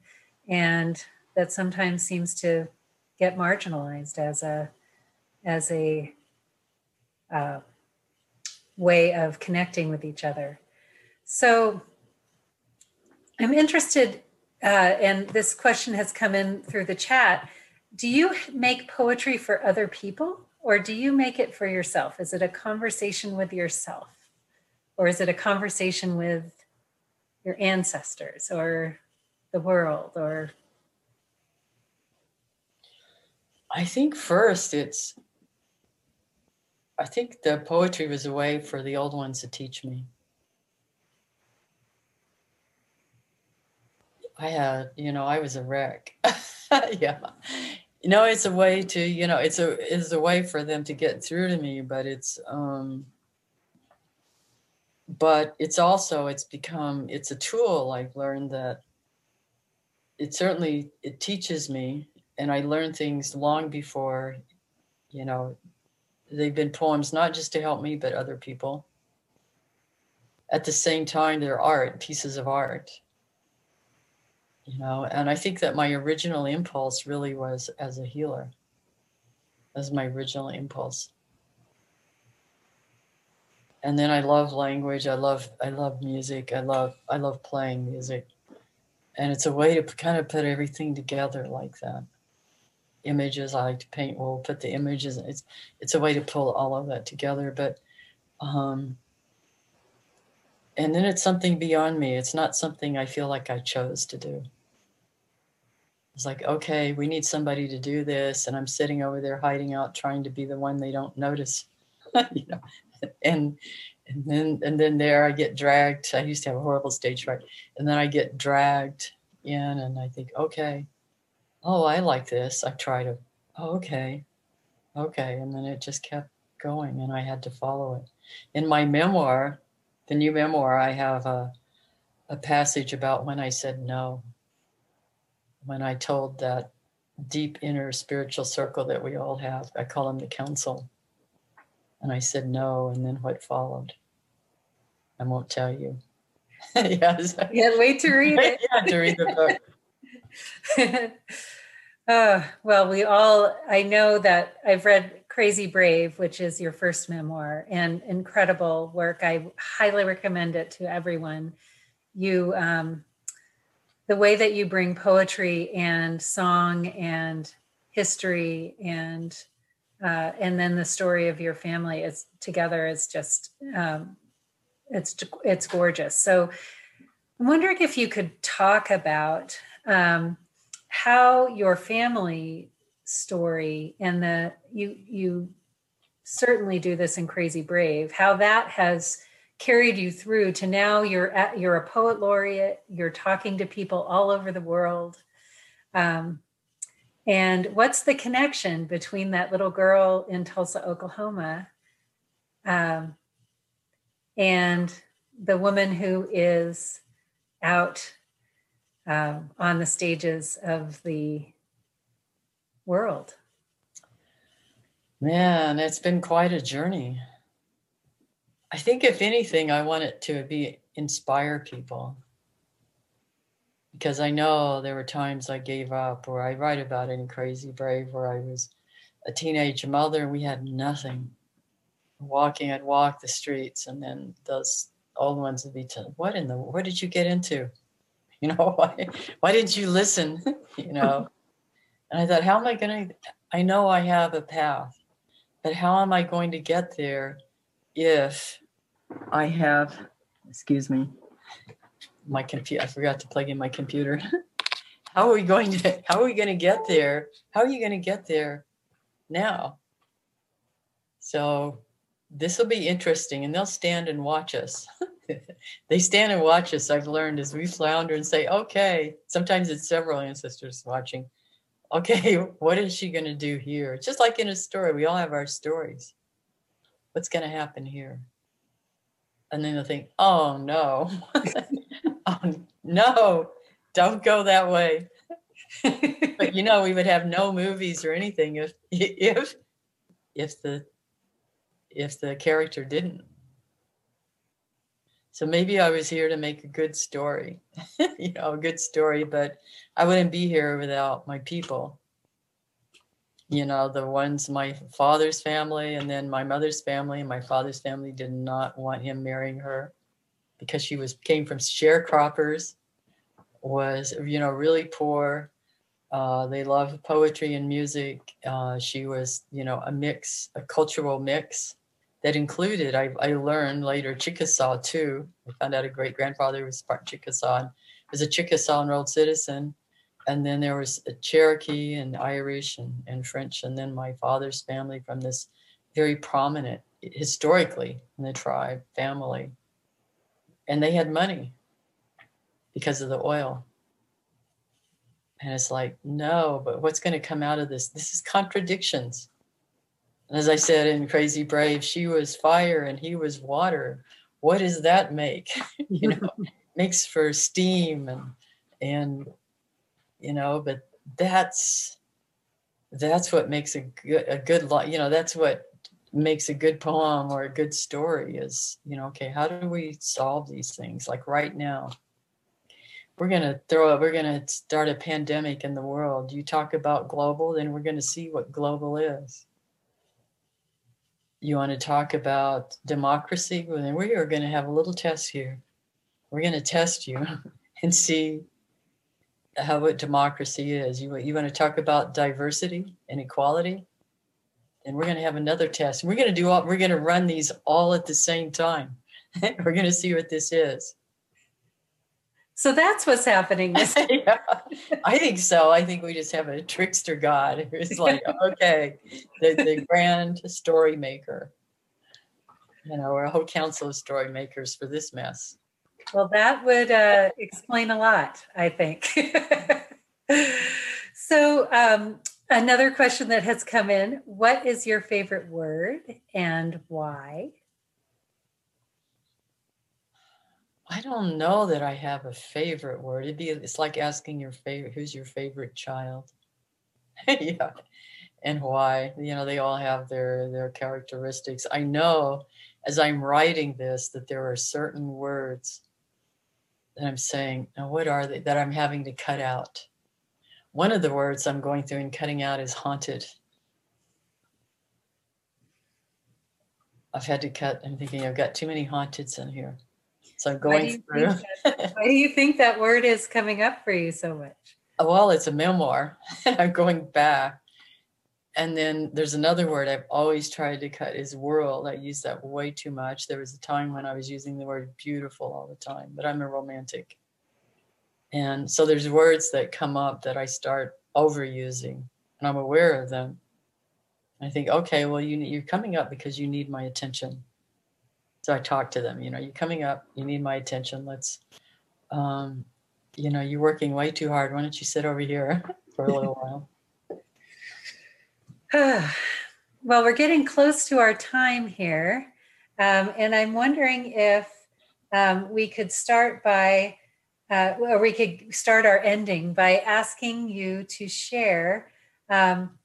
and that sometimes seems to get marginalized as a as a uh, way of connecting with each other. So I'm interested, uh, and this question has come in through the chat. Do you make poetry for other people or do you make it for yourself? Is it a conversation with yourself or is it a conversation with your ancestors or the world or I think first it's I think the poetry was a way for the old ones to teach me. I had, you know, I was a wreck. yeah. You know, it's a way to, you know, it's a it's a way for them to get through to me, but it's um but it's also it's become it's a tool I've learned that it certainly it teaches me and I learn things long before, you know, they've been poems not just to help me but other people at the same time they're art pieces of art you know and i think that my original impulse really was as a healer as my original impulse and then i love language i love i love music i love i love playing music and it's a way to kind of put everything together like that images. I like to paint. We'll put the images. It's it's a way to pull all of that together. But um, and then it's something beyond me. It's not something I feel like I chose to do. It's like, okay, we need somebody to do this, and I'm sitting over there hiding out, trying to be the one they don't notice, you know, and and then and then there I get dragged. I used to have a horrible stage fright, and then I get dragged in, and I think, okay, oh, I like this. I try to, oh, okay, okay. And then it just kept going and I had to follow it. In my memoir, the new memoir, I have a, a passage about when I said no, when I told that deep inner spiritual circle that we all have. I call them the council. And I said no, and then what followed? I won't tell you. yes. Can't wait to read it. yeah, to read the book. uh, well, we all, I know that I've read Crazy Brave, which is your first memoir, and incredible work. I highly recommend it to everyone. You, um, the way that you bring poetry and song and history and uh, and then the story of your family is together is just um, it's it's gorgeous. So I'm wondering if you could talk about um, how your family story and the you you certainly do this in Crazy Brave, how that has carried you through to now you're at, you're a poet laureate you're talking to people all over the world. Um, and what's the connection between that little girl in tulsa oklahoma um, and the woman who is out um, on the stages of the world? Man it's been quite a journey I think if anything, I want it to be inspire people. Because I know there were times I gave up, or I write about in Crazy Brave, where I was a teenage mother and we had nothing. Walking, I'd walk the streets, and then those old ones would be telling, "What in the? What did you get into? You know, why? Why didn't you listen? you know?" And I thought, how am I going to? I know I have a path, but how am I going to get there? If I have, excuse me, my computer, I forgot to plug in my computer. how are we going to, how are we going to get there? How are you going to get there now? So this will be interesting and they'll stand and watch us. they stand and watch us, I've learned, as we flounder and say, okay, sometimes it's several ancestors watching. Okay, what is she going to do here? It's just like in a story, we all have our stories what's going to happen here? And then they'll think, oh no, oh no, don't go that way. but you know, we would have no movies or anything if if if the if the character didn't. So maybe I was here to make a good story, you know, a good story, but I wouldn't be here without my people you know the ones my father's family and then my mother's family. My father's family did not want him marrying her because she was came from sharecroppers was you know really poor. Uh, they loved poetry and music. Uh, she was you know a mix a cultural mix that included i, I learned later chickasaw too. I found out a great grandfather was part chickasaw and was a chickasaw enrolled citizen and then there was a Cherokee and Irish and, and French, and then my father's family from this very prominent historically in the tribe family. And they had money because of the oil. And it's like, no, but what's going to come out of this? This is contradictions. And as I said in Crazy Brave, she was fire and he was water. What does that make? you know, makes for steam and and you know but that's that's what makes a good a good you know that's what makes a good poem or a good story is you know okay how do we solve these things? Like right now we're going to throw it we're going to start a pandemic in the world. You talk about global then we're going to see what global is. You want to talk about democracy? Well then we are going to have a little test here. We're going to test you and see how what democracy is. You, you want to talk about diversity and equality? And we're going to have another test. We're going to do all, we're going to run these all at the same time. we're going to see what this is. So that's what's happening. yeah, I think so. I think we just have a trickster God who's like, okay, the, the grand story maker. You know, we're a whole council of story makers for this mess. Well, that would uh, explain a lot, I think. so, um, another question that has come in What is your favorite word and why? I don't know that I have a favorite word. It'd be it's like asking your favorite who's your favorite child. yeah. And why? You know, they all have their their characteristics. I know as I'm writing this that there are certain words that I'm saying, now what are they that I'm having to cut out? One of the words I'm going through and cutting out is haunted. I've had to cut, I'm thinking I've got too many haunteds in here. So I'm going why through. That, why do you think that word is coming up for you so much? Well, it's a memoir, and I'm going back. And then there's another word I've always tried to cut is world. I use that way too much. There was a time when I was using the word beautiful all the time, but I'm a romantic. And so there's words that come up that I start overusing, and I'm aware of them. I think, okay, well, you, you're coming up because you need my attention. So I talk to them, you know, you're coming up, you need my attention. Let's, um, you know, you're working way too hard. Why don't you sit over here for a little while? well, we're getting close to our time here. Um, and I'm wondering if um, we could start by, uh, or we could start our ending by asking you to share um,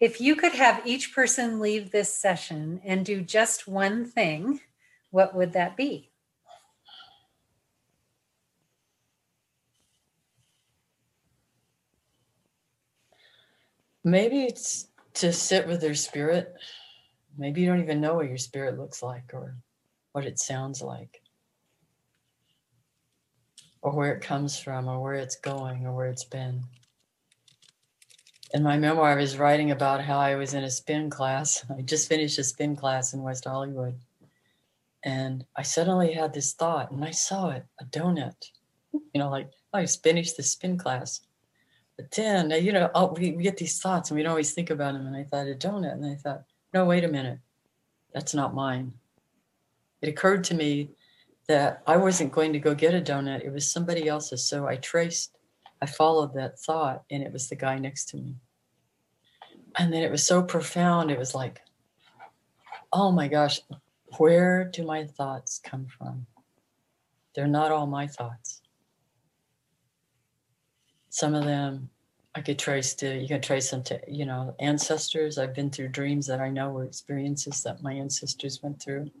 if you could have each person leave this session and do just one thing, what would that be? Maybe it's to sit with their spirit. Maybe you don't even know what your spirit looks like or what it sounds like, or where it comes from, or where it's going, or where it's been in my memoir, I was writing about how I was in a spin class. I just finished a spin class in West Hollywood. And I suddenly had this thought, and I saw it a donut. You know, like, I just finished the spin class. But then, you know, oh, we, we get these thoughts and we don't always think about them. And I thought, a donut. And I thought, no, wait a minute. That's not mine. It occurred to me that I wasn't going to go get a donut. It was somebody else's. So I traced, I followed that thought, and it was the guy next to me and then it was so profound it was like oh my gosh where do my thoughts come from they're not all my thoughts some of them i could trace to you can trace them to you know ancestors. I've been through dreams that i know were experiences that my ancestors went through.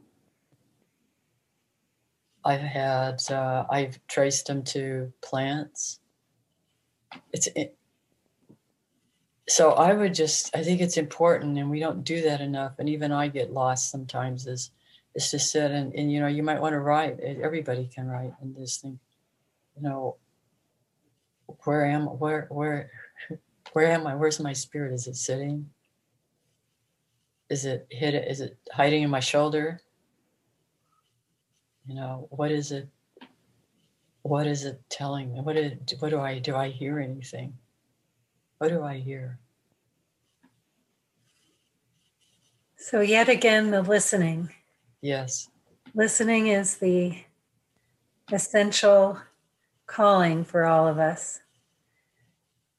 I've had uh, i've traced them to plants. It's it, so I would just I think it's important and we don't do that enough and even I get lost sometimes is is to sit and, and you know you might want to write everybody can write and just think you know where am where where where am I where's my spirit is it sitting is it hid is it hiding in my shoulder you know what is it what is it telling me what is, what do I do I hear anything what do I hear? So, yet again, the listening. Yes. Listening is the essential calling for all of us.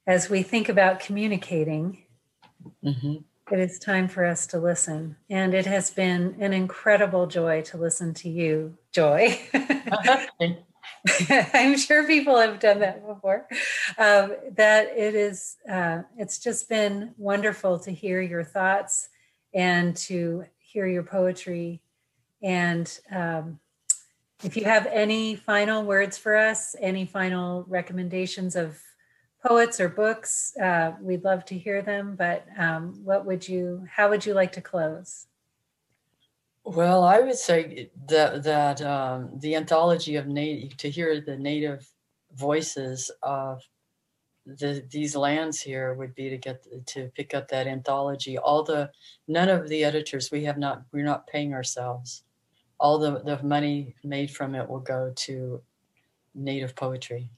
As we think about communicating, mm-hmm. it is time for us to listen. And it has been an incredible joy to listen to you, Joy. I'm sure people have done that before. Um, that it is, uh, it's just been wonderful to hear your thoughts and to hear your poetry. And um, if you have any final words for us, any final recommendations of poets or books, uh, we'd love to hear them. But um, what would you, how would you like to close? Well, I would say that that um, the anthology of native to hear the native voices of the these lands here would be to get to pick up that anthology. All the none of the editors we have not we're not paying ourselves. All the the money made from it will go to native poetry.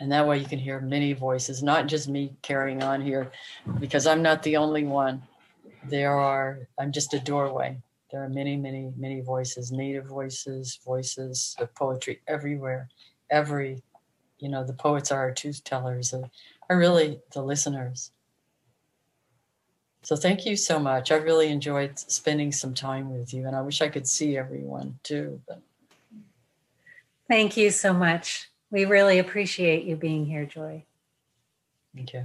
And that way you can hear many voices, not just me carrying on here, because I'm not the only one. There are, I'm just a doorway there are many, many, many voices, native voices, voices of poetry everywhere. Every you know, the poets are our truth tellers, uh, are really the listeners. So thank you so much. I really enjoyed spending some time with you, and I wish I could see everyone too. But Thank you so much. We really appreciate you being here, Joy. okay.